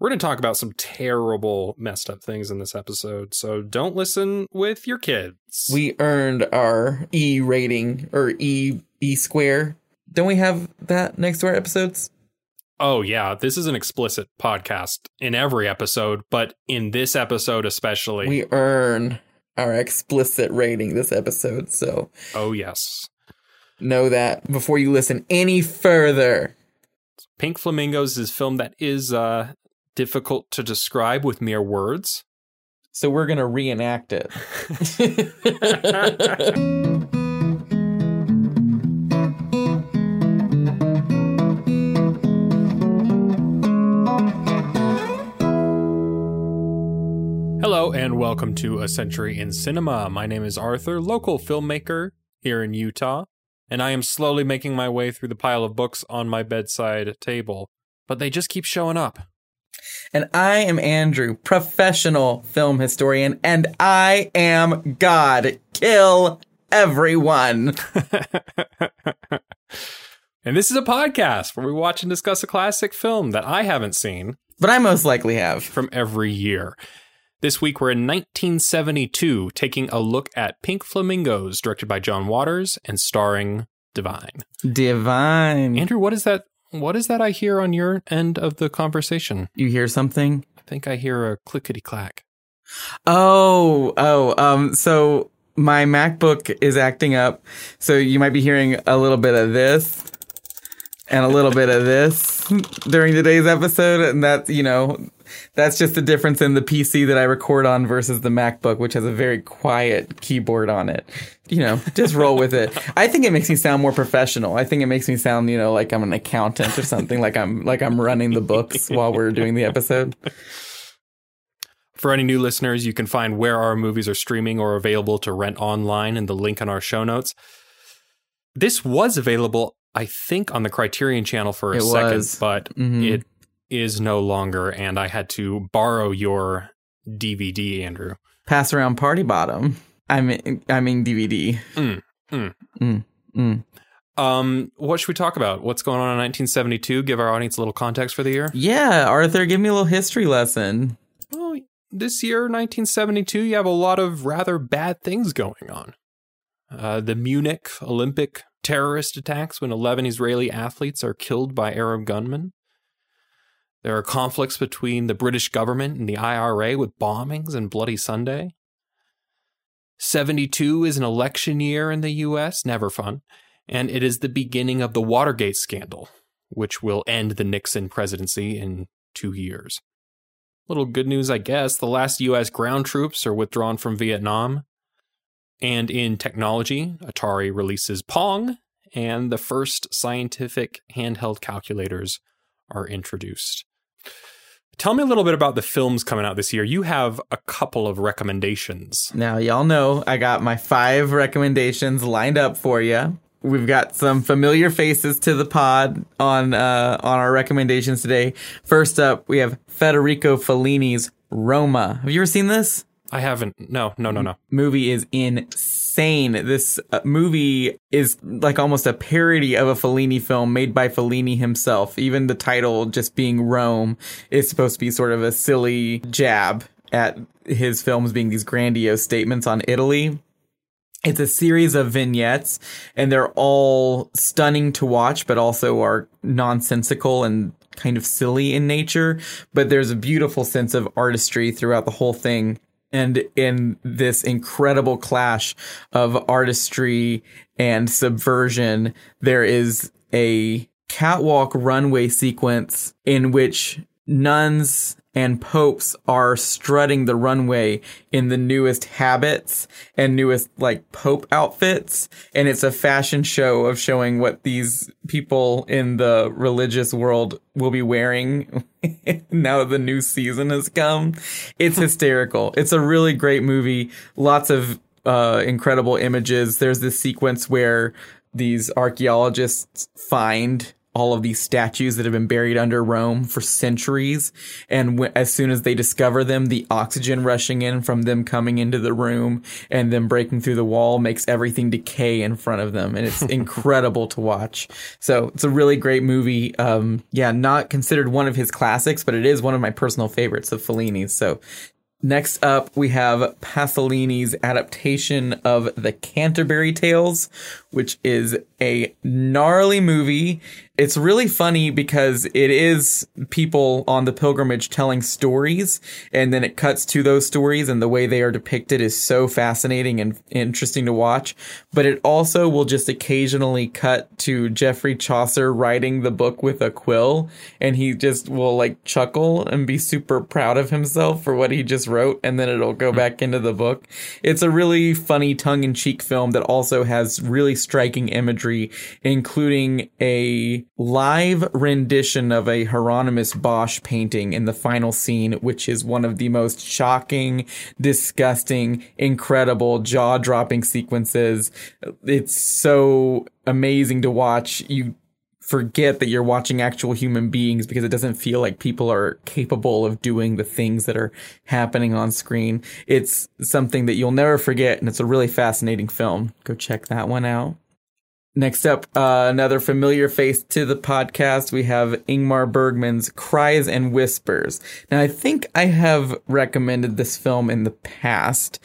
We're going to talk about some terrible, messed up things in this episode, so don't listen with your kids. We earned our E rating or E E square. Don't we have that next to our episodes? Oh, yeah, this is an explicit podcast in every episode, but in this episode especially. We earn our explicit rating this episode, so oh, yes. know that before you listen any further. Pink Flamingos is a film that is uh, difficult to describe with mere words. So we're gonna reenact it. Hello, and welcome to A Century in Cinema. My name is Arthur, local filmmaker here in Utah, and I am slowly making my way through the pile of books on my bedside table, but they just keep showing up. And I am Andrew, professional film historian, and I am God. Kill everyone. and this is a podcast where we watch and discuss a classic film that I haven't seen But I most likely have. from every year. This week we're in 1972, taking a look at Pink Flamingos, directed by John Waters and starring Divine. Divine. Andrew, what is that? What is that I hear on your end of the conversation? You hear something? I think I hear a clickety clack. Oh, oh, um, so my MacBook is acting up. So you might be hearing a little bit of this and a little bit of this during today's episode. And that's, you know, that's just the difference in the PC that I record on versus the MacBook, which has a very quiet keyboard on it. You know, just roll with it. I think it makes me sound more professional. I think it makes me sound, you know, like I'm an accountant or something, like I'm like I'm running the books while we're doing the episode. For any new listeners, you can find where our movies are streaming or available to rent online in the link in our show notes. This was available, I think, on the Criterion channel for a It second, was. but Mhm. it is no longer, and I had to borrow your DVD, Andrew. pass around party bottom. I mean, I mean DVD. Mm, mm. Mm, mm. Um, what should we talk about? What's going on in 1972? Give our audience a little context for the year. Yeah, Arthur, give me a little history lesson. Well, this year, 1972, you have a lot of rather bad things going on. Uh, the Munich Olympic terrorist attacks when 11 Israeli athletes are killed by Arab gunmen. There are conflicts between the British government and the IRA with bombings and Bloody Sunday. 72 is an election year in the US, never fun. And it is the beginning of the Watergate scandal, which will end the Nixon presidency in two years. Little good news, I guess. The last US ground troops are withdrawn from Vietnam. And in technology, Atari releases Pong, and the first scientific handheld calculators are introduced. Tell me a little bit about the films coming out this year. You have a couple of recommendations. Now, y'all know I got my five recommendations lined up for you. We've got some familiar faces to the pod on uh, on our recommendations today. First up, we have Federico Fellini's Roma. Have you ever seen this? I haven't. No, no, no, no. movie is insane. This uh, movie is like almost a parody of a Fellini film made by Fellini himself. Even the title, just being Rome, is supposed to be sort of a silly jab at his films being these grandiose statements on Italy. It's a series of vignettes, and they're all stunning to watch, but also are nonsensical and kind of silly in nature. But there's a beautiful sense of artistry throughout the whole thing. And in this incredible clash of artistry and subversion, there is a catwalk runway sequence in which nuns and popes are strutting the runway in the newest habits and newest like pope outfits. And it's a fashion show of showing what these people in the religious world will be wearing now that the new season has come. It's hysterical. It's a really great movie. Lots of uh incredible images. There's this sequence where these archaeologists find all of these statues that have been buried under Rome for centuries. And w- as soon as they discover them, the oxygen rushing in from them coming into the room and them breaking through the wall makes everything decay in front of them. And it's incredible to watch. So it's a really great movie. Um, yeah, not considered one of his classics, but it is one of my personal favorites of Fellini's. So Next up, we have Pasolini's adaptation of The Canterbury Tales, which is a gnarly movie. It's really funny because it is people on the pilgrimage telling stories, and then it cuts to those stories, and the way they are depicted is so fascinating and interesting to watch. But it also will just occasionally cut to Geoffrey Chaucer writing the book with a quill, and he just will like chuckle and be super proud of himself for what he just wrote, and then it'll go back into the book. It's a really funny tongue in cheek film that also has really striking imagery, including a live rendition of a Hieronymus Bosch painting in the final scene, which is one of the most shocking, disgusting, incredible, jaw dropping sequences. It's so amazing to watch. You forget that you're watching actual human beings because it doesn't feel like people are capable of doing the things that are happening on screen. It's something that you'll never forget, and it's a really fascinating film. Go check that one out. Next up, uh, another familiar face to the podcast. We have Ingmar Bergman's Cries and Whispers. Now, I think I have recommended this film in the past.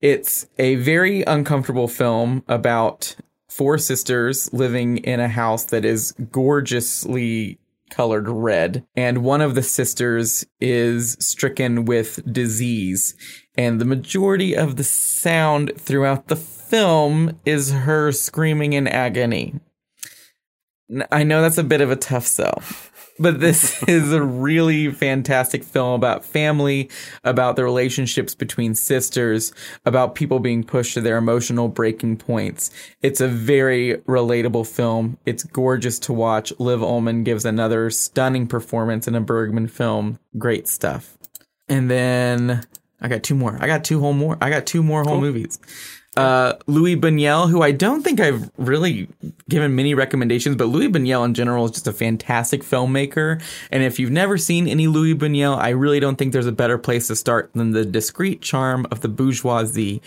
It's a very uncomfortable film about four sisters living in a house that is gorgeously colored red. And one of the sisters is stricken with disease. And the majority of the sound throughout the film is her screaming in agony. I know that's a bit of a tough sell, but this is a really fantastic film about family, about the relationships between sisters, about people being pushed to their emotional breaking points. It's a very relatable film. It's gorgeous to watch. Liv Ullmann gives another stunning performance in a Bergman film. Great stuff. And then I got two more. I got two whole more. I got two more whole movies. Uh, Louis Buñuel, who I don't think I've really given many recommendations, but Louis Buñuel in general is just a fantastic filmmaker. And if you've never seen any Louis Buñuel, I really don't think there's a better place to start than the discreet charm of the bourgeoisie.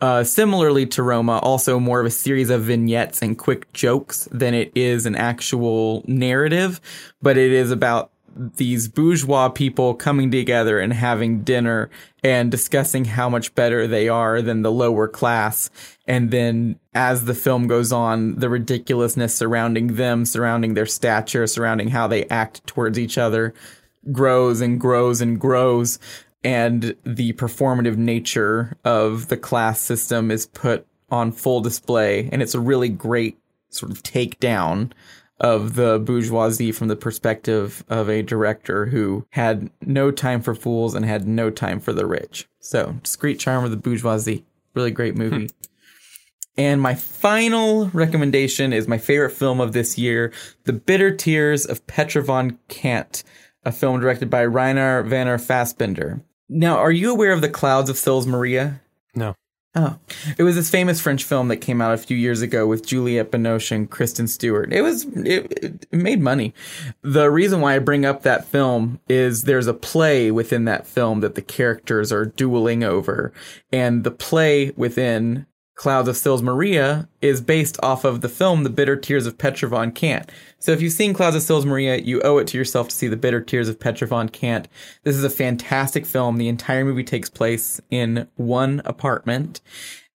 Uh, similarly to Roma, also more of a series of vignettes and quick jokes than it is an actual narrative, but it is about these bourgeois people coming together and having dinner and discussing how much better they are than the lower class. And then as the film goes on, the ridiculousness surrounding them, surrounding their stature, surrounding how they act towards each other grows and grows and grows. And the performative nature of the class system is put on full display. And it's a really great sort of takedown of the bourgeoisie from the perspective of a director who had no time for fools and had no time for the rich. So, Discreet Charm of the Bourgeoisie. Really great movie. Hmm. and my final recommendation is my favorite film of this year The Bitter Tears of Petra von Kant, a film directed by Rainer Werner Fassbinder. Now, are you aware of The Clouds of Sils Maria? No. Oh, it was this famous French film that came out a few years ago with Juliette Binoche and Kristen Stewart. It was it, it, made money. The reason why I bring up that film is there's a play within that film that the characters are dueling over, and the play within Clouds of Sils Maria is based off of the film The Bitter Tears of Petra von Kant. So if you've seen Clouds of Sils Maria, you owe it to yourself to see The Bitter Tears of Petra von Kant. This is a fantastic film. The entire movie takes place in one apartment.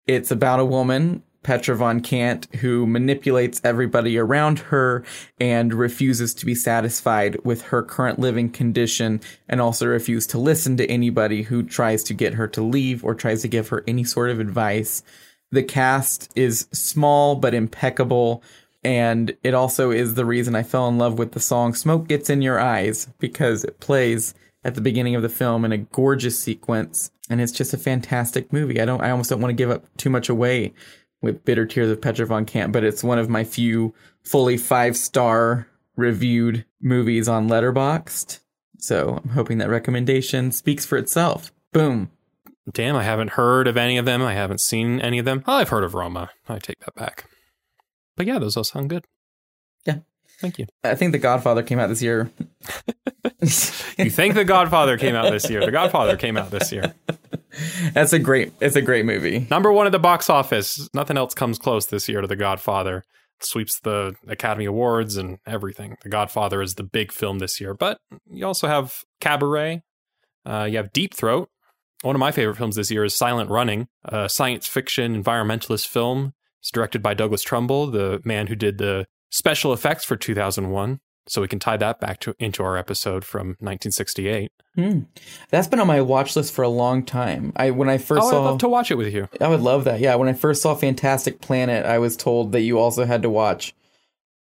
It's about a woman, Petra von Kant, who manipulates everybody around her and refuses to be satisfied with her current living condition and also refuses to listen to anybody who tries to get her to leave or tries to give her any sort of advice. The cast is small but impeccable. And it also is the reason I fell in love with the song Smoke Gets in Your Eyes because it plays at the beginning of the film in a gorgeous sequence. And it's just a fantastic movie. I don't, I almost don't want to give up too much away with Bitter Tears of Petra von Kant, but it's one of my few fully five star reviewed movies on Letterboxd. So I'm hoping that recommendation speaks for itself. Boom. Damn, I haven't heard of any of them. I haven't seen any of them. Oh, I've heard of Roma. I take that back. But yeah, those all sound good. Yeah. Thank you. I think The Godfather came out this year. You think The Godfather came out this year? The Godfather came out this year. That's a great. It's a great movie. Number one at the box office. Nothing else comes close this year to The Godfather. Sweeps the Academy Awards and everything. The Godfather is the big film this year. But you also have Cabaret. Uh, you have Deep Throat. One of my favorite films this year is Silent Running, a science fiction environmentalist film. It's directed by Douglas Trumbull, the man who did the special effects for 2001. So we can tie that back to into our episode from 1968. Hmm. That's been on my watch list for a long time. I when I first Oh, I'd saw, love to watch it with you. I would love that. Yeah, when I first saw Fantastic Planet, I was told that you also had to watch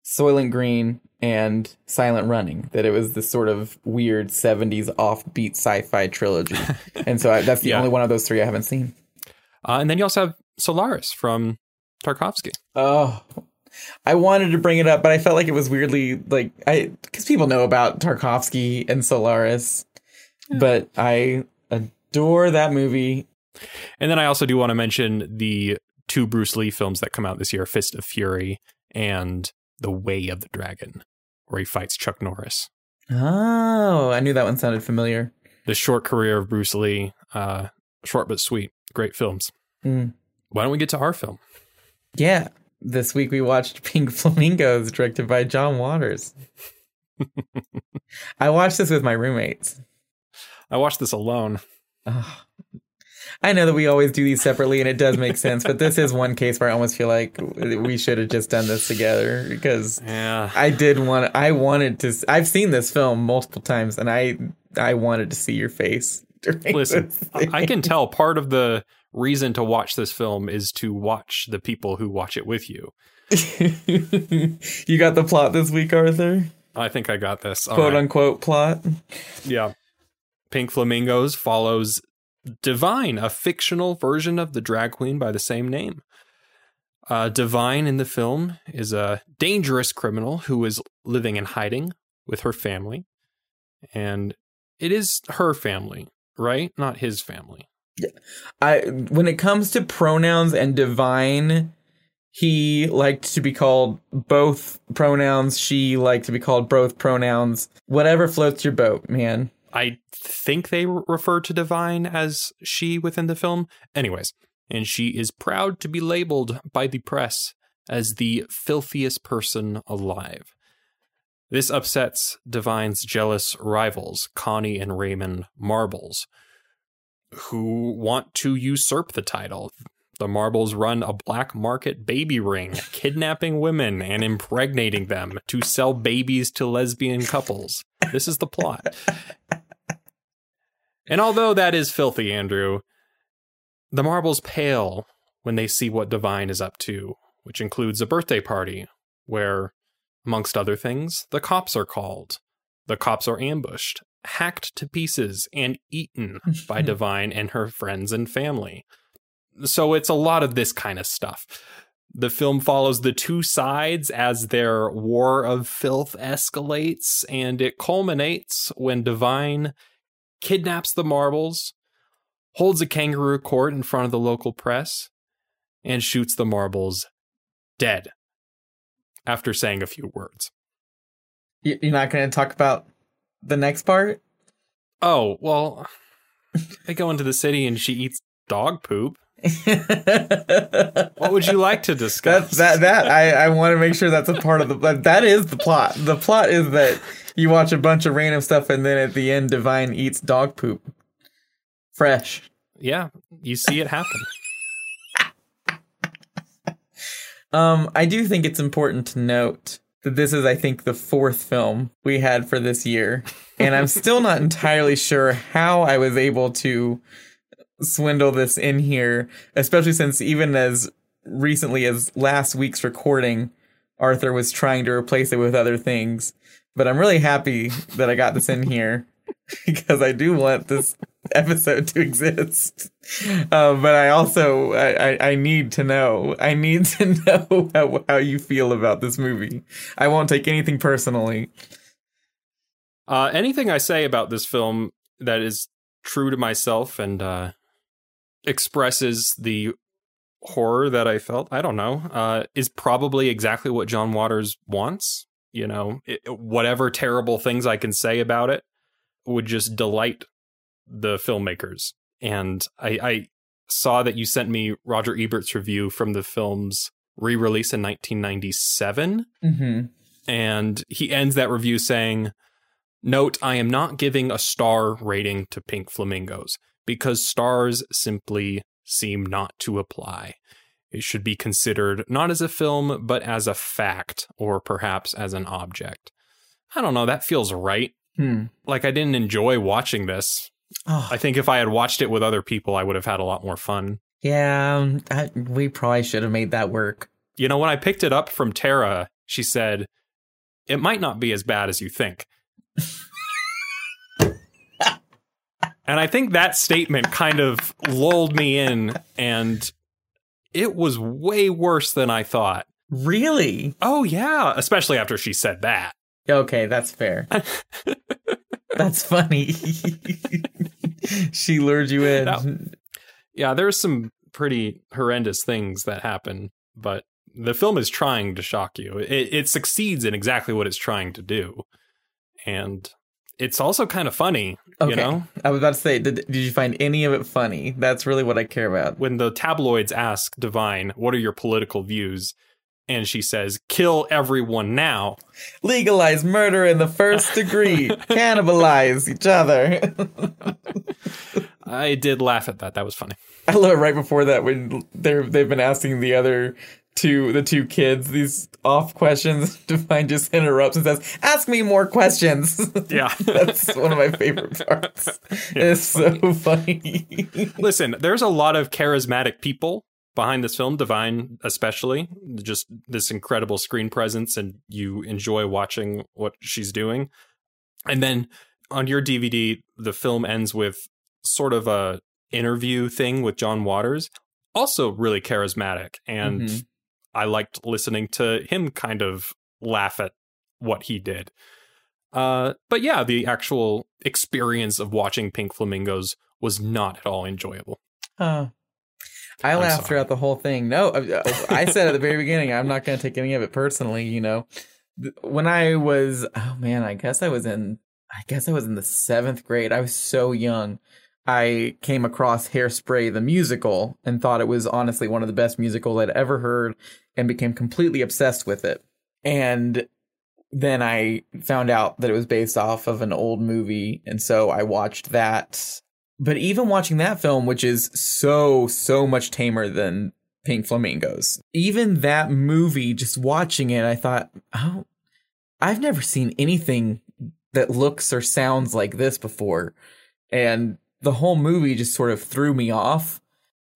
Soylent Green and Silent Running. That it was this sort of weird '70s offbeat sci-fi trilogy, and so I, that's the Yeah. only one of those three I haven't seen. Uh, and then you also have Solaris from Tarkovsky. Oh, I wanted to bring it up, but I felt like it was weirdly like I because people know about Tarkovsky and Solaris, but I adore that movie. And then I also do want to mention the two Bruce Lee films that come out this year Fist of Fury and The Way of the Dragon, where he fights Chuck Norris. Oh, I knew that one sounded familiar. The short career of Bruce Lee, uh, short but sweet. Great films. Mm. Why don't we get to our film? Yeah, this week we watched Pink Flamingos, directed by John Waters. I watched this with my roommates. I watched this alone. I know that we always do these separately, and it does make sense. But this is one case where I almost feel like we should have just done this together because Yeah. I did want. I wanted to. I've seen this film multiple times, and I I wanted to see your face. Listen, I can tell part of the reason to watch this film is to watch the people who watch it with you. you got the plot this week, Arthur. I think I got this. All Quote right. unquote plot. Yeah. Pink Flamingos follows Divine, a fictional version of the drag queen by the same name. Uh, Divine in the film is a dangerous criminal who is living in hiding with her family. And it is her family, right? Not his family. Yeah. I when it comes to pronouns and divine, he liked to be called both pronouns. She liked to be called both pronouns. Whatever floats your boat, man. I think they refer to Divine as she within the film. Anyways, and she is proud to be labeled by the press as the filthiest person alive. This upsets Divine's jealous rivals, Connie and Raymond Marbles, who want to usurp the title. The Marbles run a black market baby ring, kidnapping women and impregnating them to sell babies to lesbian couples. This is the plot. And although that is filthy, Andrew, the marbles pale when they see what Divine is up to, which includes a birthday party where, amongst other things, the cops are called. The cops are ambushed, hacked to pieces, and eaten by Divine and her friends and family. So it's a lot of this kind of stuff. The film follows the two sides as their war of filth escalates, and it culminates when Divine kidnaps the marbles, holds a kangaroo court in front of the local press, and shoots the marbles dead after saying a few words. You're not going to talk about the next part? Oh, well, they go into the city and she eats dog poop. That What would you like to discuss? that that I I want to make sure that's a part of the that- that is the plot. The plot is that you watch a bunch of random stuff and then at the end Divine eats dog poop. Fresh. yeah, you see it happen. Um, I do think it's important to note that this is, I think, the fourth film we had for this year, and I'm still not entirely sure how I was able to swindle this in here, especially since even as recently as last week's recording, Arthur was trying to replace it with other things. But I'm really happy that I got this in here because I do want this episode to exist. Uh, but I also I, I, I need to know. I need to know how, how you feel about this movie. I won't take anything personally. Uh, anything I say about this film that is true to myself and uh, expresses the horror that I felt, I don't know, uh, is probably exactly what John Waters wants. you know, it, whatever terrible things I can say about it would just delight the filmmakers. And I, I saw that you sent me Roger Ebert's review from the film's re release in 1997. Mm-hmm. And he ends that review saying, Note, I am not giving a star rating to Pink Flamingos because stars simply seem not to apply. It should be considered not as a film, but as a fact, or perhaps as an object. I don't know, that feels right. Hmm. Like, I didn't enjoy watching this. Oh, I think if I had watched it with other people, I would have had a lot more fun. yeah, um, I, we probably should have made that work. You know, when I picked it up from Tara, she said, It might not be as bad as you think. and I think that statement kind of lulled me in, and it was way worse than I thought. Really? Oh, yeah, especially after she said that. Okay, that's fair. that's funny. she lured you in. No. Yeah, there's some pretty horrendous things that happen, but the film is trying to shock you. It, it succeeds in exactly what it's trying to do. And it's also kind of funny, Okay. you know? I was about to say, did, did you find any of it funny? That's really what I care about. When the tabloids ask Divine, what are your political views? And she says, kill everyone now. Legalize murder in the first degree. Cannibalize each other. I did laugh at that. That was funny. I love it right before that when they're they've been asking the other two the two kids these off questions. Divine just interrupts and says, "Ask me more questions." Yeah. That's one of my favorite parts. it's so funny. Listen, there's a lot of charismatic people behind this film, Divine especially, just this incredible screen presence, and you enjoy watching what she's doing. And then on your DVD, the film ends with sort of a interview thing with John Waters, also really charismatic. And Mhm. I liked listening to him kind of laugh at what he did. Uh, but yeah, the actual experience of watching Pink Flamingos was not at all enjoyable. Uh, I I'm laughed sorry. throughout the whole thing. No, I I said at the very beginning, I'm not going to take any of it personally. You know, when I was, oh man, I guess I was in, I guess I was in the seventh grade. I was so young. I came across Hairspray the musical and thought it was honestly one of the best musicals I'd ever heard, and became completely obsessed with it. And then I found out that it was based off of an old movie, and so I watched that but even watching that film, which is so, so much tamer than Pink Flamingos, even that movie, just watching it, I thought, oh, I've never seen anything that looks or sounds like this before. And the whole movie just sort of threw me off,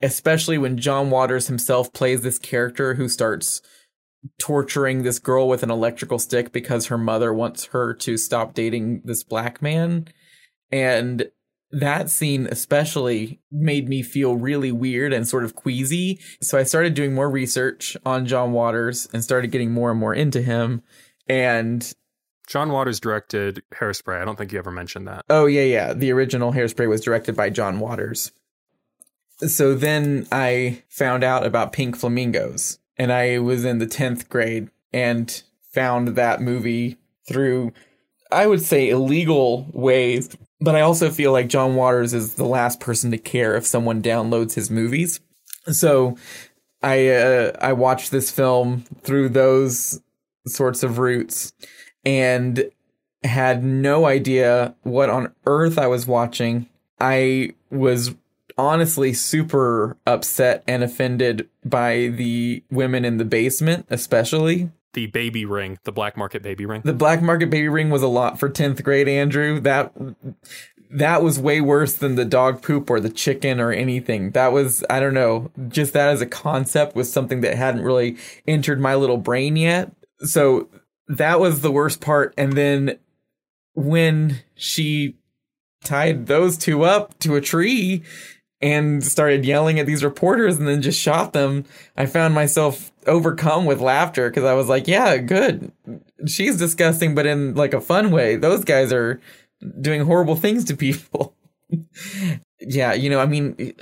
especially when John Waters himself plays this character who starts torturing this girl with an electrical stick because her mother wants her to stop dating this black man. And that scene especially made me feel really weird and sort of queasy. So I started doing more research on John Waters and started getting more and more into him. And John Waters directed Hairspray. I don't think you ever mentioned that. oh, yeah, yeah, the original Hairspray was directed by John Waters. So then I found out about Pink Flamingos and I was in the 10th grade and found that movie through, I would say, illegal ways. But I also feel like John Waters is the last person to care if someone downloads his movies. So I uh, I watched this film through those sorts of routes and had no idea what on earth I was watching. I was honestly super upset and offended by the women in the basement, especially. The baby ring, the black market baby ring. The black market baby ring was a lot for 10th grade Andrew. That that was way worse than the dog poop or the chicken or anything. That was I don't know, just that as a concept was something that hadn't really entered my little brain yet. So that was the worst part and then when she tied those two up to a tree and started yelling at these reporters and then just shot them, I found myself overcome with laughter because I was like, yeah, good. She's disgusting, but in like a fun way. Those guys are doing horrible things to people. yeah, you know, I mean,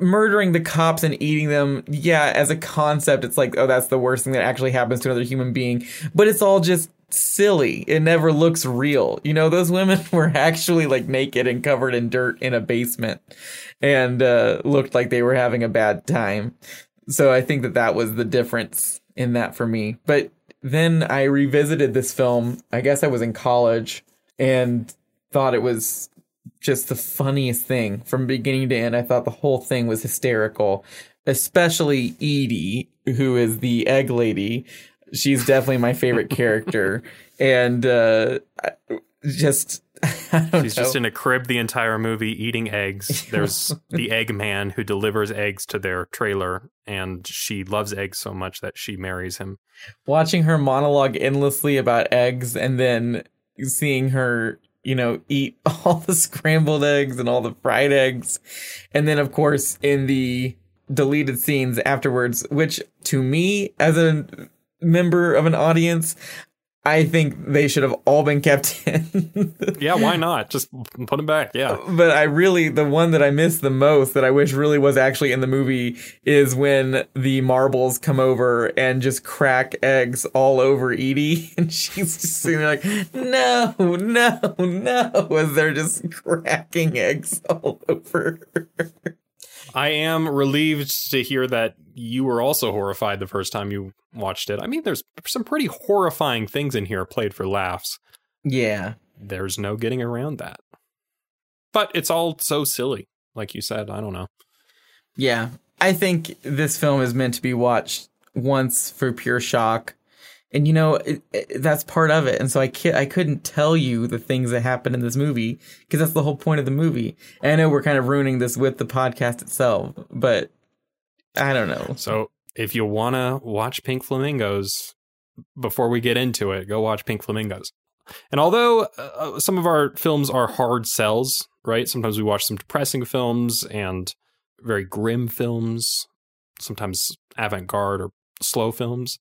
murdering the cops and eating them, yeah, as a concept, it's like, oh, that's the worst thing that actually happens to another human being. But it's all just silly. It never looks real. You know, those women were actually like naked and covered in dirt in a basement and uh, looked like they were having a bad time. So I think that that was the difference in that for me. But then I revisited this film. I guess I was in college and thought it was just the funniest thing from beginning to end. I thought the whole thing was hysterical, especially Edie, who is the egg lady. She's definitely my favorite character. And uh, just She's know. just in a crib the entire movie eating eggs. There's the egg man who delivers eggs to their trailer, and she loves eggs so much that she marries him. Watching her monologue endlessly about eggs and then seeing her, you know, eat all the scrambled eggs and all the fried eggs. And then, of course, in the deleted scenes afterwards, which to me, as a member of an audience, I think they should have all been kept in. yeah, why not? Just put them back. Yeah. But I really, the one that I miss the most that I wish really was actually in the movie is when the marbles come over and just crack eggs all over Edie. And she's just sitting there like, no, no, no, as they're just cracking eggs all over her. I am relieved to hear that you were also horrified the first time you watched it. I mean, there's some pretty horrifying things in here played for laughs. Yeah. There's no getting around that. But it's all so silly, like you said. I don't know. Yeah. I think this film is meant to be watched once for pure shock and you know it, it, that's part of it. And so i can't, i couldn't tell you the things that happened in this movie because that's the whole point of the movie. And i know we're kind of ruining this with the podcast itself but i don't know. So if you want to watch pink flamingos before we get into it go watch pink flamingos. And although uh, uh some of our films are hard sells right? Sometimes we watch some depressing films and very grim films sometimes avant-garde or slow films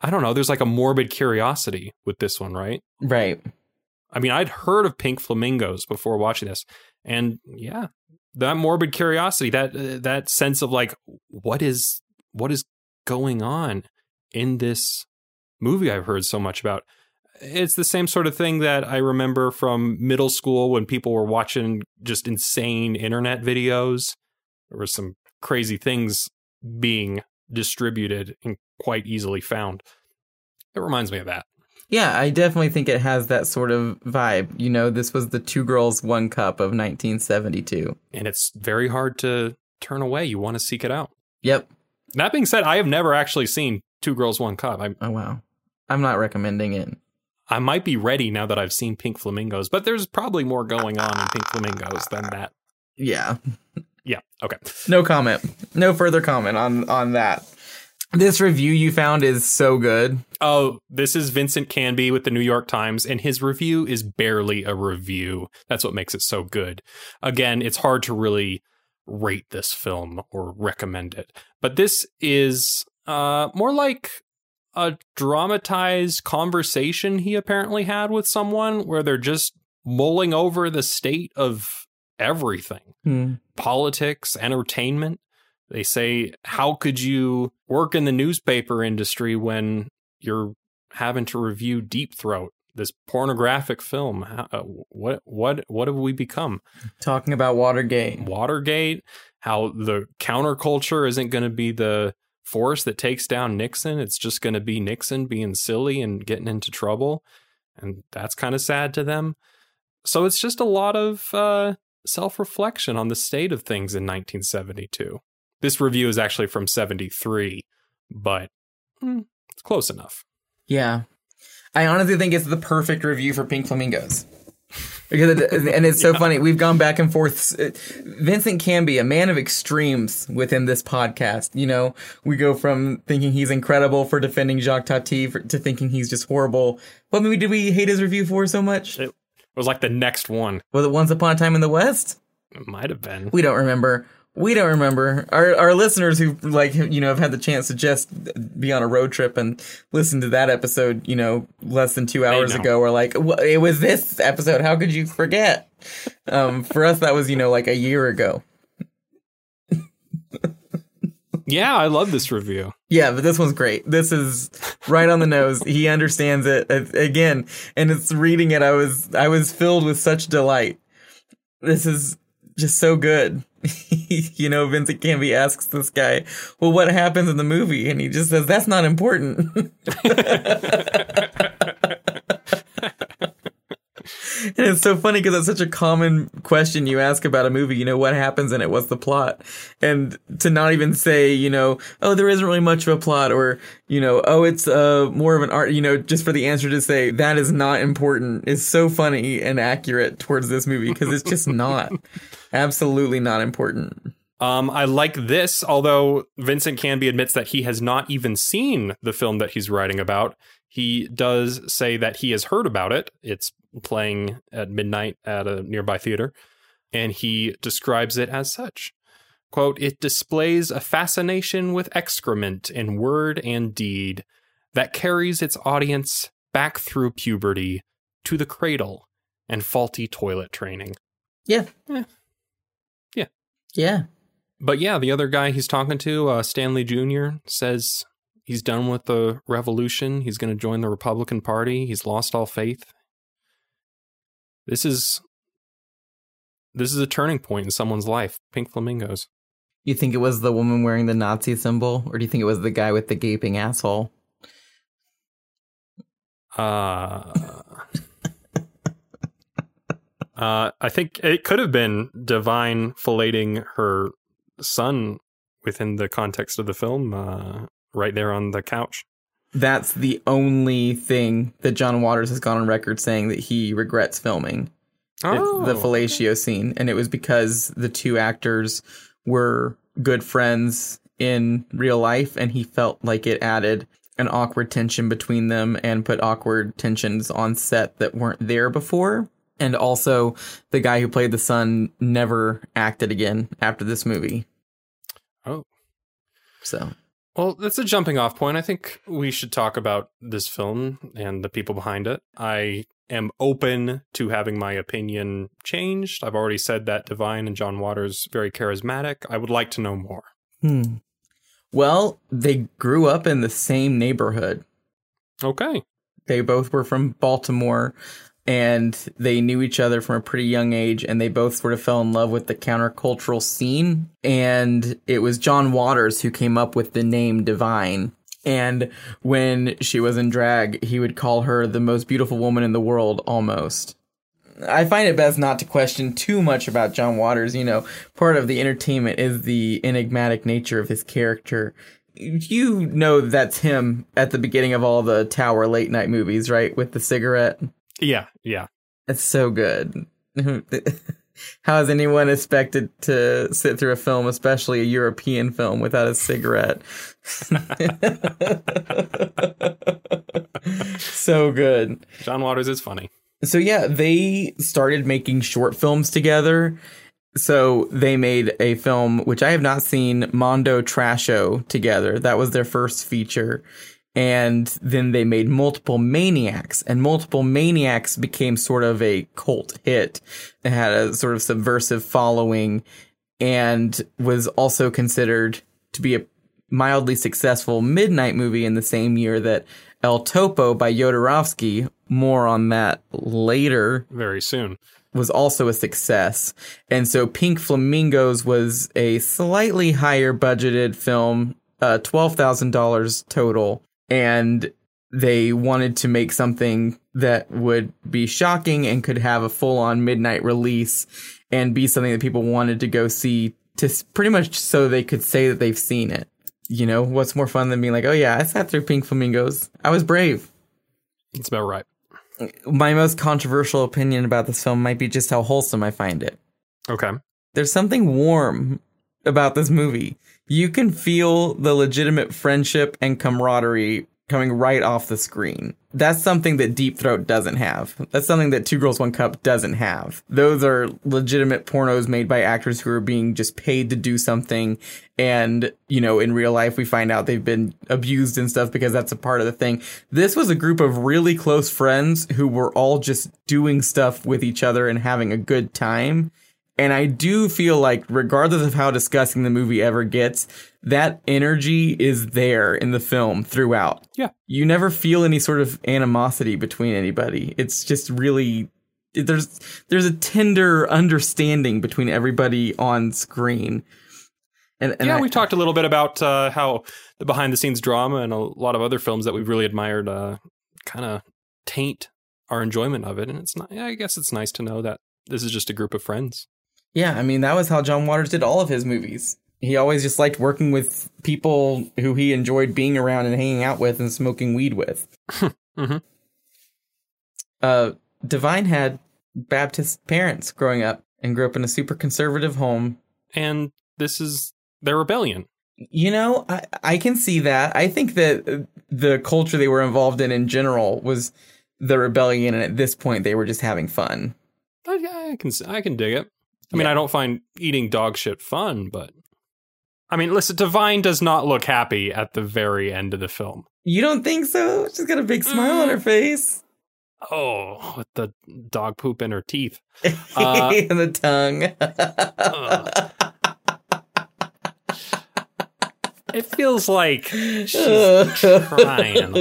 I don't know, there's like a morbid curiosity with this one, right? Right. I mean, I'd heard of pink flamingos before watching this, and yeah, that morbid curiosity, that uh, that sense of like, what is what is going on in this movie I've heard so much about. It's the same sort of thing that I remember from middle school when people were watching just insane internet videos. There were some crazy things being distributed and quite easily found. It reminds me of that. Yeah, I definitely think it has that sort of vibe. You know, this was the Two Girls, One Cup of 1972. And it's very hard to turn away. You want to seek it out. Yep. That being said, I have never actually seen Two Girls, One Cup. I, oh, wow. I'm not recommending it. I might be ready now that I've seen Pink Flamingos, but there's probably more going on in Pink Flamingos than that. Yeah. yeah. Okay. No comment. No further comment on on that. This review you found is so good. Oh, this is Vincent Canby with the New York Times, and his review is barely a review. That's what makes it so good. Again, it's hard to really rate this film or recommend it, but this is uh, more like a dramatized conversation he apparently had with someone where they're just mulling over the state of everything hmm. politics, entertainment. They say, How could you work in the newspaper industry when you're having to review Deep Throat, this pornographic film? How, uh, what, what, what have we become? Talking about Watergate. Watergate, how the counterculture isn't going to be the force that takes down Nixon. It's just going to be Nixon being silly and getting into trouble. And that's kind of sad to them. So it's just a lot of uh, self reflection on the state of things in 1972. This review is actually from 73, but hmm, it's close enough. Yeah. I honestly think it's the perfect review for Pink Flamingos. because it, and it's so yeah. funny. We've gone back and forth. Vincent Canby, a man of extremes within this podcast. You know, we go from thinking he's incredible for defending Jacques Tati for, to thinking he's just horrible. What movie did we hate his review for so much? It was like the next one. Was it Once Upon a Time in the West? It might have been. We don't remember. We don't remember. Our our listeners who like you know have had the chance to just be on a road trip and listen to that episode, you know, less than two hours ago, are like, it was this episode. How could you forget? Um, for us, that was you know like a year ago. Yeah, I love this review. Yeah, but this one's great. This is right on the nose. He understands it uh, again, and it's reading it. I was I was filled with such delight. This is just so good. you know, Vincent Canby asks this guy, "Well, what happens in the movie?" And he just says, "That's not important." and it's so funny because that's such a common question you ask about a movie. You know, what happens in it? What's the plot? And to not even say, you know, oh, there isn't really much of a plot, or you know, oh, it's uh more of an art. You know, just for the answer to say that is not important is so funny and accurate towards this movie because it's just not, absolutely not important. Um, I like this, although Vincent Canby admits that he has not even seen the film that he's writing about. He does say that he has heard about it. It's playing at midnight at a nearby theater, and he describes it as such. Quote, it displays a fascination with excrement in word and deed that carries its audience back through puberty to the cradle and faulty toilet training. Yeah. Yeah. Yeah. But yeah, the other guy he's talking to, uh, Stanley Jr., says he's done with the revolution. He's going to join the Republican Party. He's lost all faith. This is this is a turning point in someone's life. Pink flamingos. You think it was the woman wearing the Nazi symbol, or do you think it was the guy with the gaping asshole? Uh, uh, I think it could have been Divine filleting her son within the context of the film, uh, right there on the couch. That's the only thing that John Waters has gone on record saying that he regrets filming. Oh. The fellatio scene, and it was because the two actors were good friends in real life, and he felt like it added an awkward tension between them and put awkward tensions on set that weren't there before. And also, the guy who played the son never acted again after this movie. Oh. So Well, that's a jumping off point. I think we should talk about this film and the people behind it. I am open to having my opinion changed. I've already said that Divine and John Waters very charismatic. I would like to know more. Hmm. Well, they grew up in the same neighborhood. Okay. They both were from Baltimore and they knew each other from a pretty young age and they both sort of fell in love with the countercultural scene. And it was John Waters who came up with the name Divine. And when she was in drag, he would call her the most beautiful woman in the world almost. I find it best not to question too much about John Waters. You know, part of the entertainment is the enigmatic nature of his character. You know that's him at the beginning of all the Tower late night movies, right? With the cigarette. Yeah, yeah. It's so good. How is anyone expected to sit through a film, especially a European film, without a cigarette? so good. John Waters is funny. So yeah, they started making short films together. So they made a film which I have not seen, Mondo Trasho, together. That was their first feature. And then they made Multiple Maniacs, and Multiple Maniacs became sort of a cult hit. It had a sort of subversive following and was also considered to be a mildly successful midnight movie in the same year that El Topo by Jodorowsky, more on that later, Very soon. was also a success. And so Pink Flamingos was a slightly higher budgeted film, uh, $12,000 total. And they wanted to make something that would be shocking and could have a full on midnight release and be something that people wanted to go see to pretty much so they could say that they've seen it. You know, what's more fun than being like, oh yeah, I sat through Pink Flamingos. I was brave It's about right. my most controversial opinion about this film might be just how wholesome I find it. Okay. There's something warm about this movie. You can feel the legitimate friendship and camaraderie coming right off the screen. That's something that Deep Throat doesn't have. That's something that Two Girls One Cup doesn't have. Those are legitimate pornos made by actors who are being just paid to do something and, you know, in real life we find out they've been abused and stuff because that's a part of the thing. This was a group of really close friends who were all just doing stuff with each other and having a good time. And I do feel like, regardless of how disgusting the movie ever gets, that energy is there in the film throughout. Yeah. You never feel any sort of animosity between anybody. It's just really there's there's a tender understanding between everybody on screen. And, and yeah, I, we talked a little bit about uh, how the behind the scenes drama and a lot of other films that we've really admired uh, kind of taint our enjoyment of it. And it's not, yeah, I guess it's nice to know that this is just a group of friends. Yeah, I mean, that was how John Waters did all of his movies. He always just liked working with people who he enjoyed being around and hanging out with and smoking weed with. mm-hmm. uh, Divine had Baptist parents growing up and grew up in a super conservative home. And this is their rebellion. You know, I, I can see that. I think that the culture they were involved in in general was the rebellion, and at this point, they were just having fun. I, I can I can dig it. I mean, I don't find eating dog shit fun, but I mean, listen, Divine does not look happy at the very end of the film. You don't think so? She's got a big smile on her face. Oh, with the dog poop in her teeth. Uh, and the tongue. It feels like she's trying.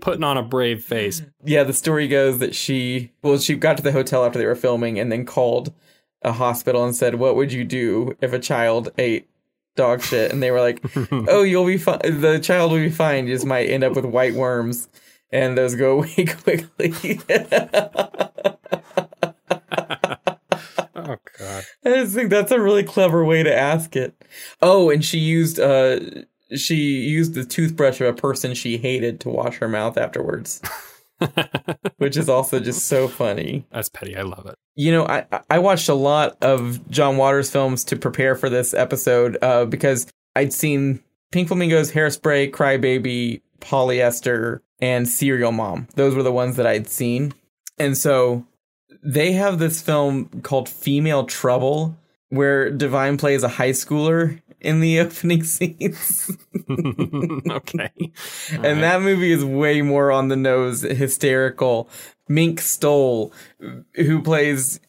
Putting on a brave face. Yeah, the story goes that she, well, she got to the hotel after they were filming and then called a hospital and said, What would you do if a child ate dog shit? And they were like, Oh, you'll be fine. The child will be fine. You just might end up with white worms. And those go away quickly. Oh god. I just think that's a really clever way to ask it. Oh, and she used uh she used the toothbrush of a person she hated to wash her mouth afterwards. which is also just so funny. That's petty. I love it. You know, I I watched a lot of John Waters films to prepare for this episode uh, because I'd seen Pink Flamingos, Hairspray, Crybaby, Polyester, and Serial Mom. Those were the ones that I'd seen. And so they have this film called Female Trouble where Divine plays a high schooler in the opening scenes. okay. All and right. that movie is way more on the nose hysterical. Mink Stole, who plays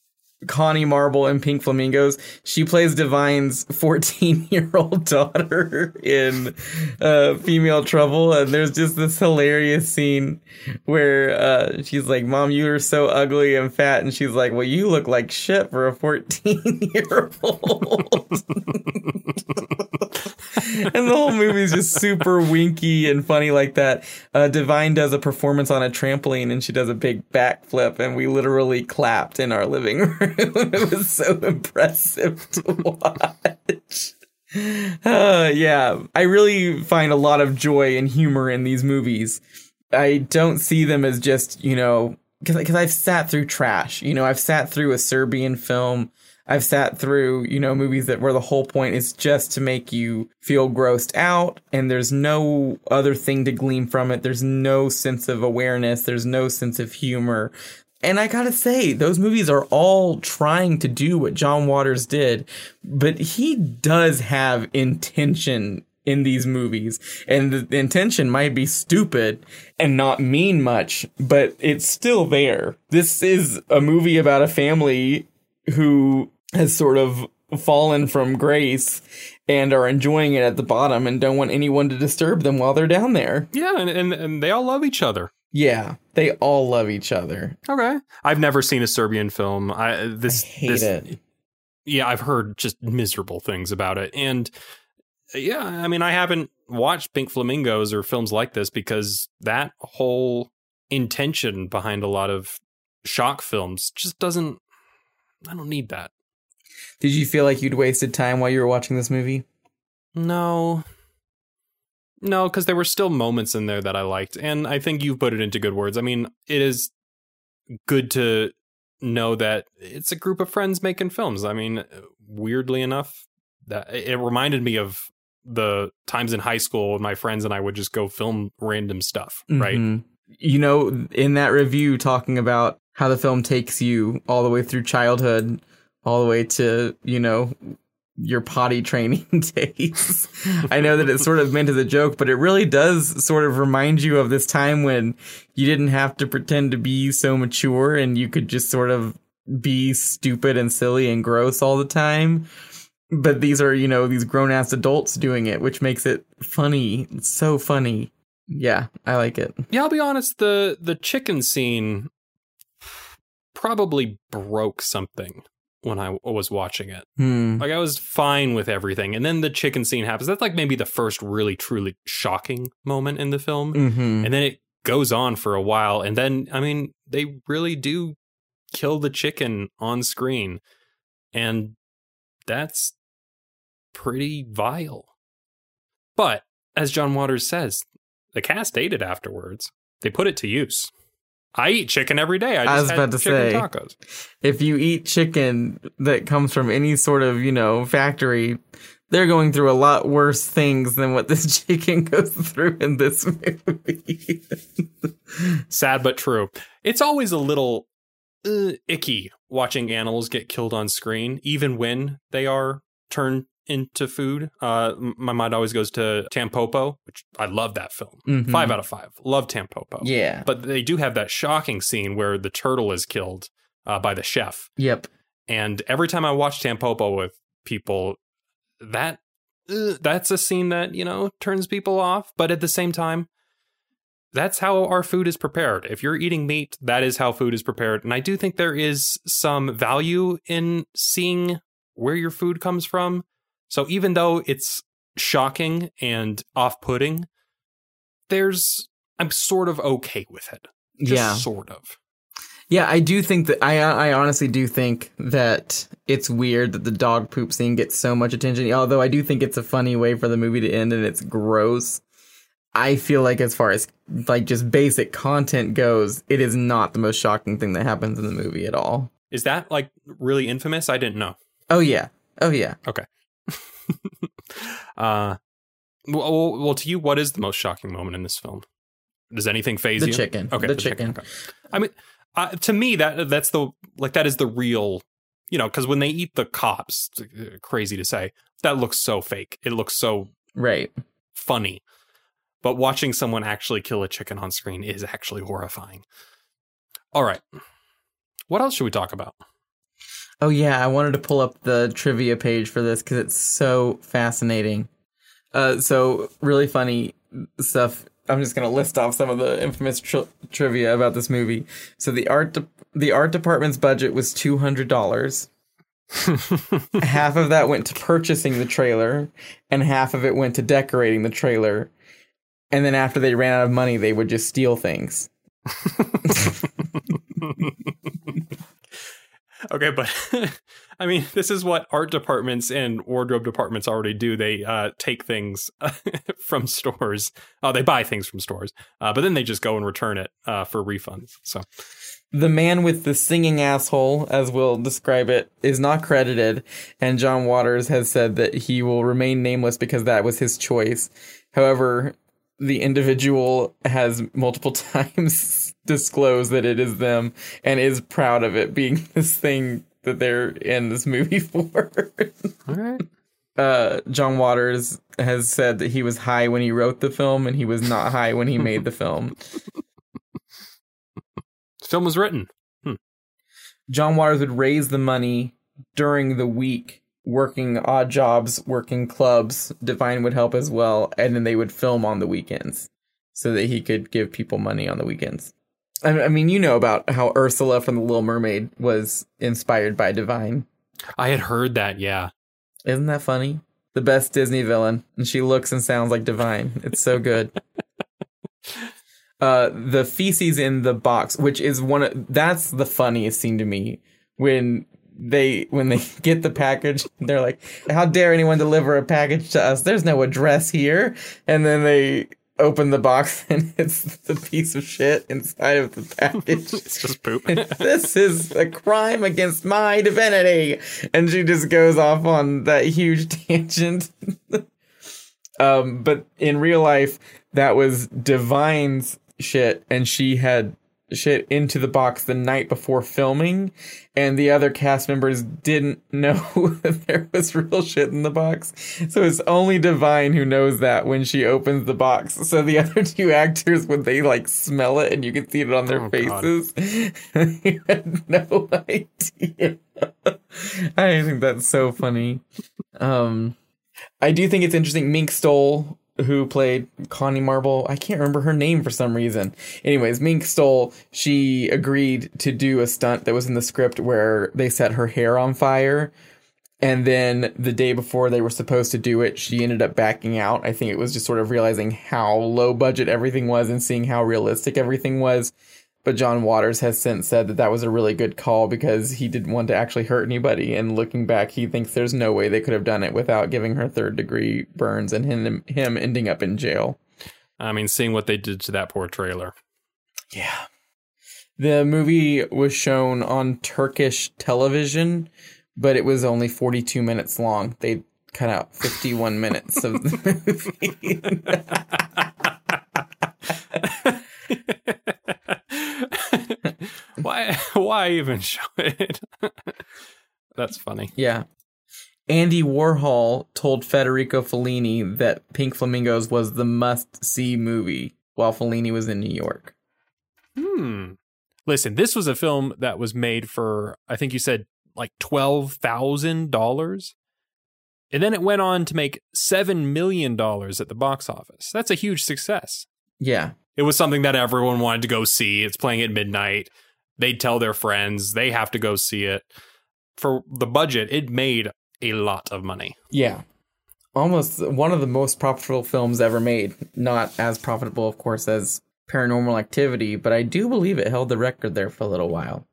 Connie Marble in Pink Flamingos. She plays Divine's 14 year old daughter in uh, Female Trouble. And there's just this hilarious scene where uh, she's like, Mom, you are so ugly and fat. And she's like, Well, you look like shit for a 14 year old. and the whole movie is just super winky and funny like that. Uh, Divine does a performance on a trampoline and she does a big backflip, and we literally clapped in our living room. it was so impressive to watch. Uh, yeah, I really find a lot of joy and humor in these movies. I don't see them as just, you know, because I've sat through trash. You know, I've sat through a Serbian film I've sat through, you know, movies that where the whole point is just to make you feel grossed out and there's no other thing to glean from it. There's no sense of awareness. There's no sense of humor. And I gotta say, those movies are all trying to do what John Waters did, but he does have intention in these movies. And the intention might be stupid and not mean much, but it's still there. This is a movie about a family who has sort of fallen from grace and are enjoying it at the bottom and don't want anyone to disturb them while they're down there. Yeah, and, and, and they all love each other. Yeah, they all love each other. Okay. I've never seen a Serbian film. I this I hate this, it. Yeah, I've heard just miserable things about it. And yeah, I mean, I haven't watched Pink Flamingos or films like this because that whole intention behind a lot of shock films just doesn't I don't need that. Did you feel like you'd wasted time while you were watching this movie? No. No, because there were still moments in there that I liked. And I think you've put it into good words. I mean, it is good to know that it's a group of friends making films. I mean, weirdly enough, that it reminded me of the times in high school when my friends and I would just go film random stuff, right? Mm-hmm. You know, in that review talking about how the film takes you all the way through childhood all the way to, you know, your potty training days. I know that it's sort of meant as a joke, but it really does sort of remind you of this time when you didn't have to pretend to be so mature and you could just sort of be stupid and silly and gross all the time. But these are, you know, these grown ass adults doing it, which makes it funny. It's so funny. Yeah, I like it. Yeah, I'll be honest, the the chicken scene probably broke something when I was watching it. Hmm. Like I was fine with everything, and then the chicken scene happens. That's like maybe the first really truly shocking moment in the film, Mm-hmm. and then it goes on for a while, and then I mean they really do kill the chicken on screen, and that's pretty vile. But as John Waters says, the cast ate it afterwards. They put it to use. I eat chicken every day. I just I was about to say. tacos. If you eat chicken that comes from any sort of, you know, factory, they're going through a lot worse things than what this chicken goes through in this movie. Sad but true. It's always a little uh, icky watching animals get killed on screen, even when they are turned into food. Uh, my mind always goes to Tampopo, which I love that film. Mhm. Five out of five. Love Tampopo. Yeah. But they do have that shocking scene where the turtle is killed uh, by the chef. Yep. And every time I watch Tampopo with people, that uh, that's a scene that you know turns people off. But at the same time, that's how our food is prepared. If you're eating meat, that is how food is prepared. And I do think there is some value in seeing where your food comes from. So even though it's shocking and off-putting, there's I'm sort of okay with it. Just yeah. sort of. Yeah, I do think that I I honestly do think that it's weird that the dog poop scene gets so much attention. Although I do think it's a funny way for the movie to end and it's gross. I feel like as far as like just basic content goes, it is not the most shocking thing that happens in the movie at all. Is that like really infamous? I didn't know. Oh yeah. Oh yeah. uh, well, well, to you, what is the most shocking moment in this film? Does anything phase you? The you? chicken. Okay, The chicken. okay. I mean, uh, to me, that that's the like that is the real, you know, because when they eat the cops, uh, crazy to say, that looks so fake. It looks so Right. funny. But watching someone actually kill a chicken on screen is actually horrifying. All right. What else should we talk about? Oh yeah, I wanted to pull up the trivia page for this because it's so fascinating. Uh, so really funny stuff. I'm just gonna list off some of the infamous tri- trivia about this movie. So the art de- the art department's budget was two hundred dollars. half of that went to purchasing the trailer, and half of it went to decorating the trailer. And then after they ran out of money, they would just steal things. okay, but I mean, this is what art departments and wardrobe departments already do. They uh, take things from stores. Oh, they buy things from stores, uh, but then they just go and return it uh, for refunds. So, The man with the singing asshole, as we'll describe it, is not credited, and John Waters has said that he will remain nameless because that was his choice. However, the individual has multiple times disclosed that it is them and is proud of it being this thing that they're in this movie for. all right. uh, John Waters has said that he was high when he wrote the film and he was not high when he made the film. The film was written. John Waters would raise the money during the week, working odd jobs, working clubs. Divine would help as well, and then they would film on the weekends so that he could give people money on the weekends. I I mean, you know about how Ursula from The Little Mermaid was inspired by Divine. I had heard that. Yeah. Isn't that funny? The best Disney villain, and she looks and sounds like Divine. It's so good. uh, the feces in the box, which is one of that's the funniest scene to me when they when they get the package. They're like, "How dare anyone deliver a package to us? There's no address here." And then they open the box, and it's the piece of shit inside of the package. It's just poop. this is a crime against my divinity. And she just goes off on that huge tangent. um, but in real life, that was Divine's shit, and she had shit into the box the night before filming, and the other cast members didn't know that there was real shit in the box. So it's only Divine who knows that when she opens the box. So the other two actors, when they like smell it and you can see it on their Oh, faces, they had no idea. I think that's so funny. Um, I do think it's interesting. Mink Stole, who played Connie Marble, I can't remember her name for some reason. Anyways, Mink Stole, she agreed to do a stunt that was in the script where they set her hair on fire. And then the day before they were supposed to do it, she ended up backing out. I think it was just sort of realizing how low budget everything was and seeing how realistic everything was. But John Waters has since said that that was a really good call because he didn't want to actually hurt anybody. And looking back, he thinks there's no way they could have done it without giving her third degree burns and him, him ending up in jail. I mean, seeing what they did to that poor trailer. Yeah. The movie was shown on Turkish television, but it was only 42 minutes long. They cut out 51 minutes of the movie. why? Even show it? That's funny. yeah. Andy Warhol told Federico Fellini that Pink Flamingos was the must see movie while Fellini was in New York. Hmm. Listen, this was a film that was made for I think you said like twelve thousand dollars, and then it went on to make seven million dollars at the box office. That's a huge success. Yeah. It was something that everyone wanted to go see. It's playing at midnight. They'd tell their friends they have to go see it. For the budget, it made a lot of money. Yeah. Almost one of the most profitable films ever made. Not as profitable, of course, as Paranormal Activity, but I do believe it held the record there for a little while.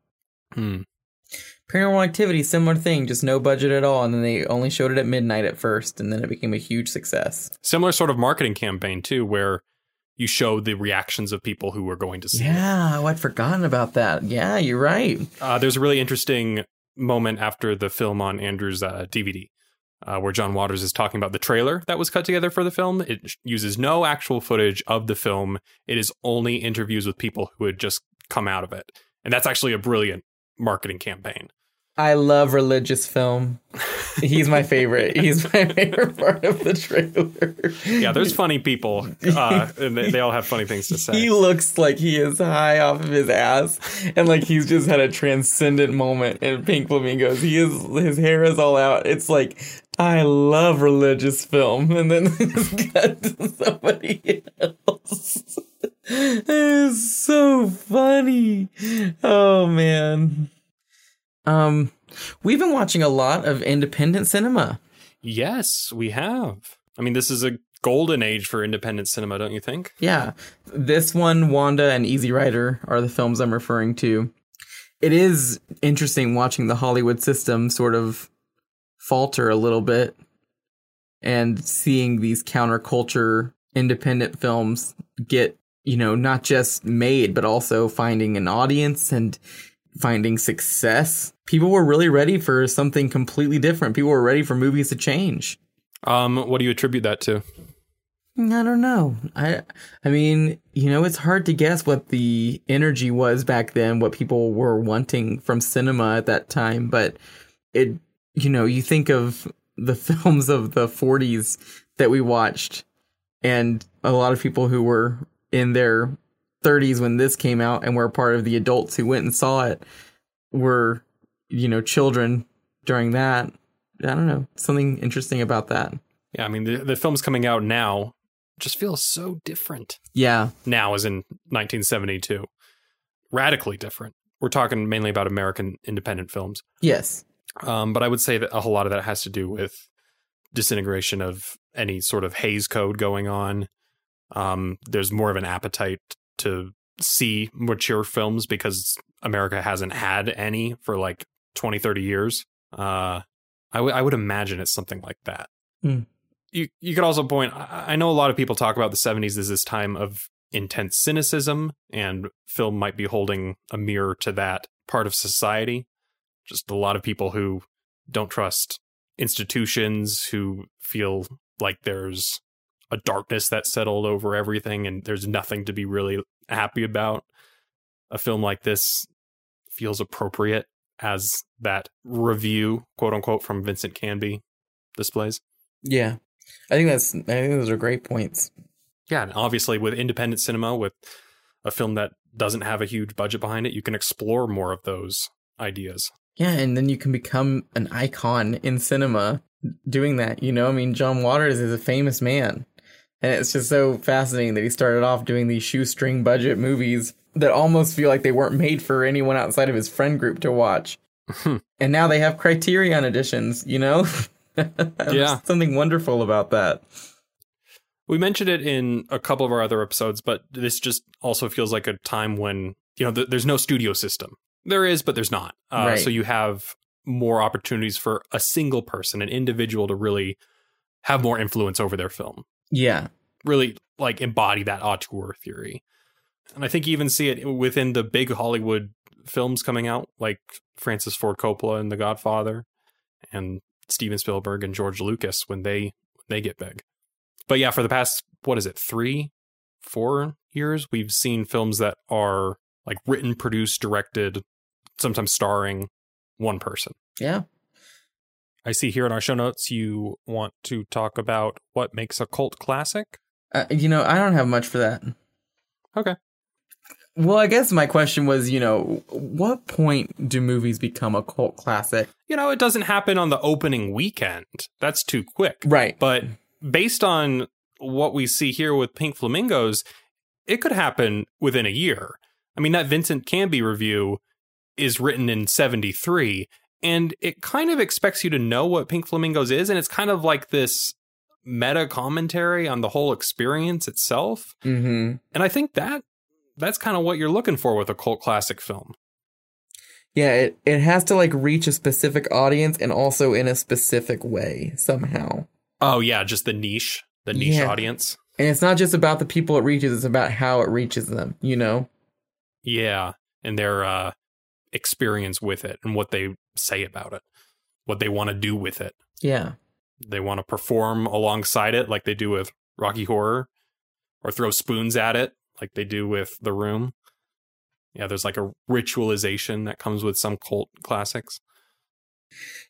Hmm. Paranormal Activity, similar thing, just no budget at all, and then they only showed it at midnight at first, and then it became a huge success. Similar sort of marketing campaign too, where you show the reactions of people who were going to see it. Yeah, oh, I'd forgotten about that. Yeah, you're right. Uh, there's a really interesting moment after the film on Andrew's uh, DVD uh, where John Waters is talking about the trailer that was cut together for the film. It uses no actual footage of the film, it is only interviews with people who had just come out of it. And that's actually a brilliant marketing campaign. I love religious film. He's my favorite. He's my favorite part of the trailer. Yeah, there's funny people, uh, and they, they all have funny things to say. He looks like he is high off of his ass, and like he's just had a transcendent moment in Pink Flamingos. He is his hair is all out. It's like I love religious film, and then it's got to somebody else. It is so funny. Oh man. Um, we've been watching a lot of independent cinema. Yes, we have. I mean, this is a golden age for independent cinema, don't you think? Yeah. This one, Wanda and Easy Rider are the films I'm referring to. It is interesting watching the Hollywood system sort of falter a little bit and seeing these counterculture independent films get, you know, not just made, but also finding an audience and finding success. People were really ready for something completely different. People were ready for movies to change. Um, what do you attribute that to? I don't know. I I mean, you know, it's hard to guess what the energy was back then, what people were wanting from cinema at that time, but it you know, you think of the films of the 40s that we watched and a lot of people who were in their 30s when this came out and were part of the adults who went and saw it were, you know, children during that. I don't know, something interesting about that. Yeah, I mean, the, the films coming out now just feels so different. Yeah. Now, as in 1972, radically different. We're talking mainly about American independent films. Yes. Um, but I would say that a whole lot of that has to do with disintegration of any sort of Hays Code going on. Um, there's more of an appetite to see mature films because America hasn't had any for like 20, 30 years. Uh, I, w- I would imagine it's something like that. Hmm. You, you could also point, I, I know a lot of people talk about the 70s as this time of intense cynicism, and film might be holding a mirror to that part of society just a lot of people who don't trust institutions, who feel like there's a darkness that settled over everything and there's nothing to be really happy about. a film like this feels appropriate as that review, quote unquote, from Vincent Canby displays. Yeah. I think that's I think those are great points. Yeah, and obviously with independent cinema, with a film that doesn't have a huge budget behind it, you can explore more of those ideas. Yeah, and then you can become an icon in cinema doing that. You know, I mean, John Waters is a famous man. And it's just so fascinating that he started off doing these shoestring budget movies that almost feel like they weren't made for anyone outside of his friend group to watch. and now they have Criterion editions, you know? yeah. Something wonderful about that. We mentioned it in a couple of our other episodes, but this just also feels like a time when, you know, th- there's no studio system. There is, but there's not. Uh, Right. So you have more opportunities for a single person, an individual to really have more influence over their film. Yeah. really like embody that auteur theory. And I think you even see it within the big Hollywood films coming out, like Francis Ford Coppola and The Godfather, and Steven Spielberg and George Lucas when they when they get big. But yeah, for the past what is it, three, four years, we've seen films that are like written, produced, directed, sometimes starring one person. Yeah. I see here in our show notes you want to talk about what makes a cult classic. Uh, you know, I don't have much for that. Okay. Well, I guess my question was, you know, what point do movies become a cult classic? you know, it doesn't happen on the opening weekend. That's too quick. Right. But based on what we see here with Pink Flamingos, it could happen within a year. I mean, that Vincent Canby review is written in 73, and it kind of expects you to know what Pink Flamingos is. And it's kind of like this meta commentary on the whole experience itself. Mm-hmm. And I think that that's kind of what you're looking for with a cult classic film. Yeah, it, it has to like reach a specific audience and also in a specific way somehow. Oh, yeah, just the niche, the niche Yeah. audience. And it's not just about the people it reaches, it's about how it reaches them, you know? Yeah, and their uh, experience with it and what they say about it, what they want to do with it. Yeah. They want to perform alongside it, like they do with Rocky Horror, or throw spoons at it, like they do with The Room. Yeah, there's like a ritualization that comes with some cult classics.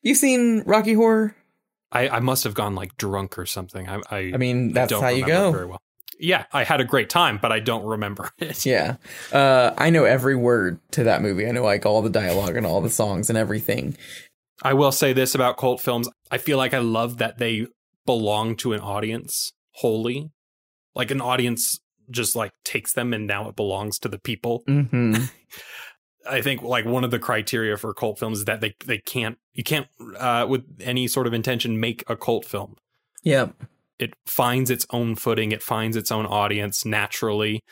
You've seen Rocky Horror? I, I must have gone like drunk or something. I, I, I mean, that's how you go. very well. Yeah, I had a great time, but I don't remember it. Yeah. Uh, I know every word to that movie. I know like all the dialogue and all the songs and everything. I will say this about cult films. I feel like I love that they belong to an audience wholly. Like an audience just like takes them and now it belongs to the people. Mm-hmm. I think like one of the criteria for cult films is that they they can't you can't uh with any sort of intention make a cult film. Yep. It finds its own footing, it finds its own audience naturally.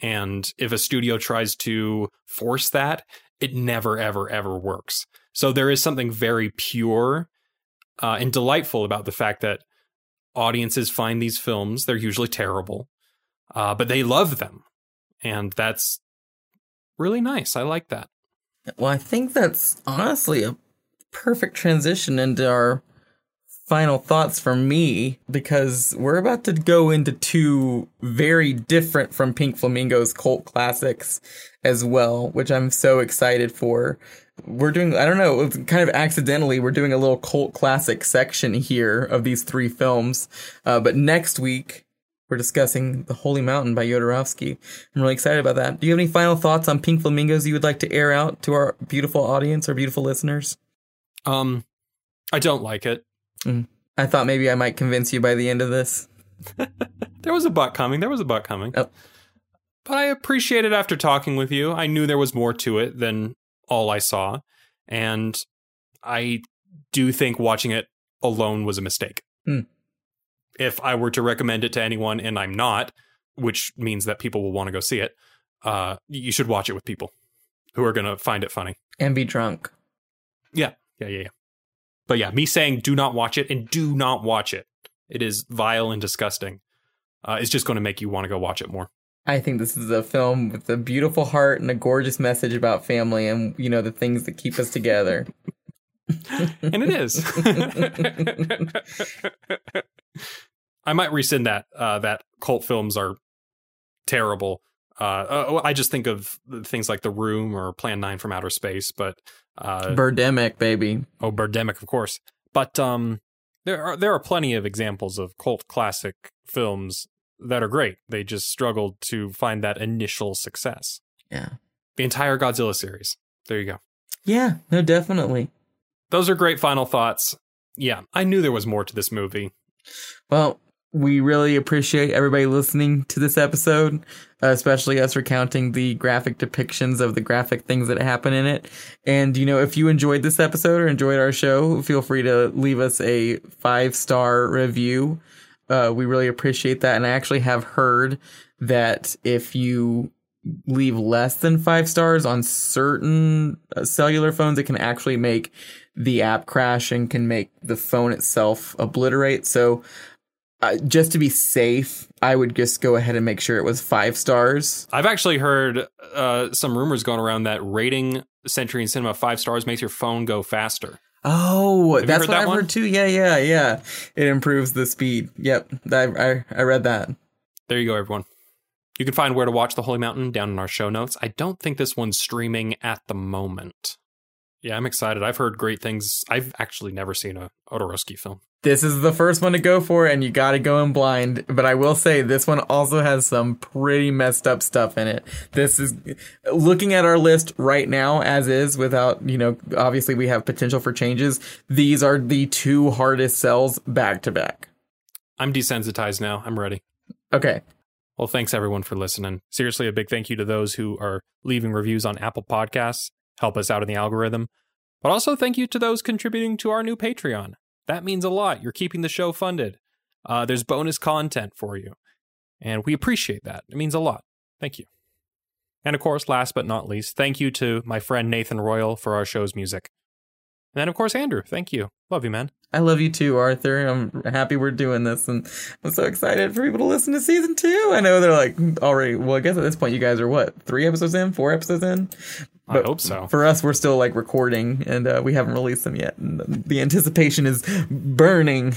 And if a studio tries to force that, it never, ever, ever works. So there is something very pure uh, and delightful about the fact that audiences find these films. They're usually terrible, uh, but they love them. And that's really nice. I like that. Well, I think that's honestly a perfect transition into our final thoughts from me because we're about to go into two very different from Pink Flamingos cult classics as well, which I'm so excited for. We're doing, I don't know, kind of accidentally, we're doing a little cult classic section here of these three films. Uh, but next week, we're discussing The Holy Mountain by Jodorowsky. I'm really excited about that. Do you have any final thoughts on Pink Flamingos you would like to air out to our beautiful audience, our beautiful listeners? Um, I don't like it. I thought maybe I might convince you by the end of this. There was a butt coming. There was a butt coming. Oh. But I appreciate it after talking with you. I knew there was more to it than all I saw. And I do think watching it alone was a mistake. Hmm. If I were to recommend it to anyone, and I'm not, which means that people will want to go see it, uh, you should watch it with people who are going to find it funny. And be drunk. Yeah, yeah, yeah, yeah. But yeah, me saying do not watch it and do not watch it. It is vile and disgusting. Uh, it's just going to make you want to go watch it more. I think this is a film with a beautiful heart and a gorgeous message about family and, you know, the things that keep us together. And it is. I might rescind that. Uh, that cult films are terrible. Uh, uh, I just think of things like The Room or Plan 9 from Outer Space, but uh, Birdemic, baby. oh, Birdemic, of course. But um, there are there are plenty of examples of cult classic films that are great. They just struggled to find that initial success. Yeah. The entire Godzilla series. There you go. Yeah, no, definitely. Those are great final thoughts. Yeah, I knew there was more to this movie. Well, we really appreciate everybody listening to this episode, uh, especially us recounting the graphic depictions of the graphic things that happen in it. And, you know, if you enjoyed this episode or enjoyed our show, feel free to leave us a five star review. Uh, we really appreciate that. And I actually have heard that if you leave less than five stars on certain uh, cellular phones, it can actually make the app crash and can make the phone itself obliterate. So, uh, just to be safe, I would just go ahead and make sure it was five stars. I've actually heard uh, some rumors going around that rating Century and Cinema five stars makes your phone go faster. Oh, Have that's what that I've one? heard too. Yeah, yeah, yeah. It improves the speed. Yep, I, I, I read that. There you go, everyone. You can find where to watch The Holy Mountain down in our show notes. I don't think this one's streaming at the moment. Yeah, I'm excited. I've heard great things. I've actually never seen a Jodorowsky film. This is the first one to go for, and you got to go in blind. But I will say, this one also has some pretty messed up stuff in it. This is looking at our list right now, as is, without, you know, obviously we have potential for changes. These are the two hardest sells back to back. I'm desensitized now. I'm ready. Okay. Well, thanks everyone for listening. Seriously, a big thank you to those who are leaving reviews on Apple Podcasts, help us out in the algorithm. But also thank you to those contributing to our new Patreon. That means a lot. You're keeping the show funded. Uh, there's bonus content for you. And we appreciate that. It means a lot. Thank you. And of course, last but not least, thank you to my friend Nathan Royal for our show's music. And of course, Andrew, thank you. Love you, man. I love you too, Arthur. I'm happy we're doing this, and I'm so excited for people to listen to season two. I know they're like already. Well, I guess at this point, you guys are what three episodes in, four episodes in. I hope so. For us, we're still like recording, and uh, we haven't released them yet. And the anticipation is burning.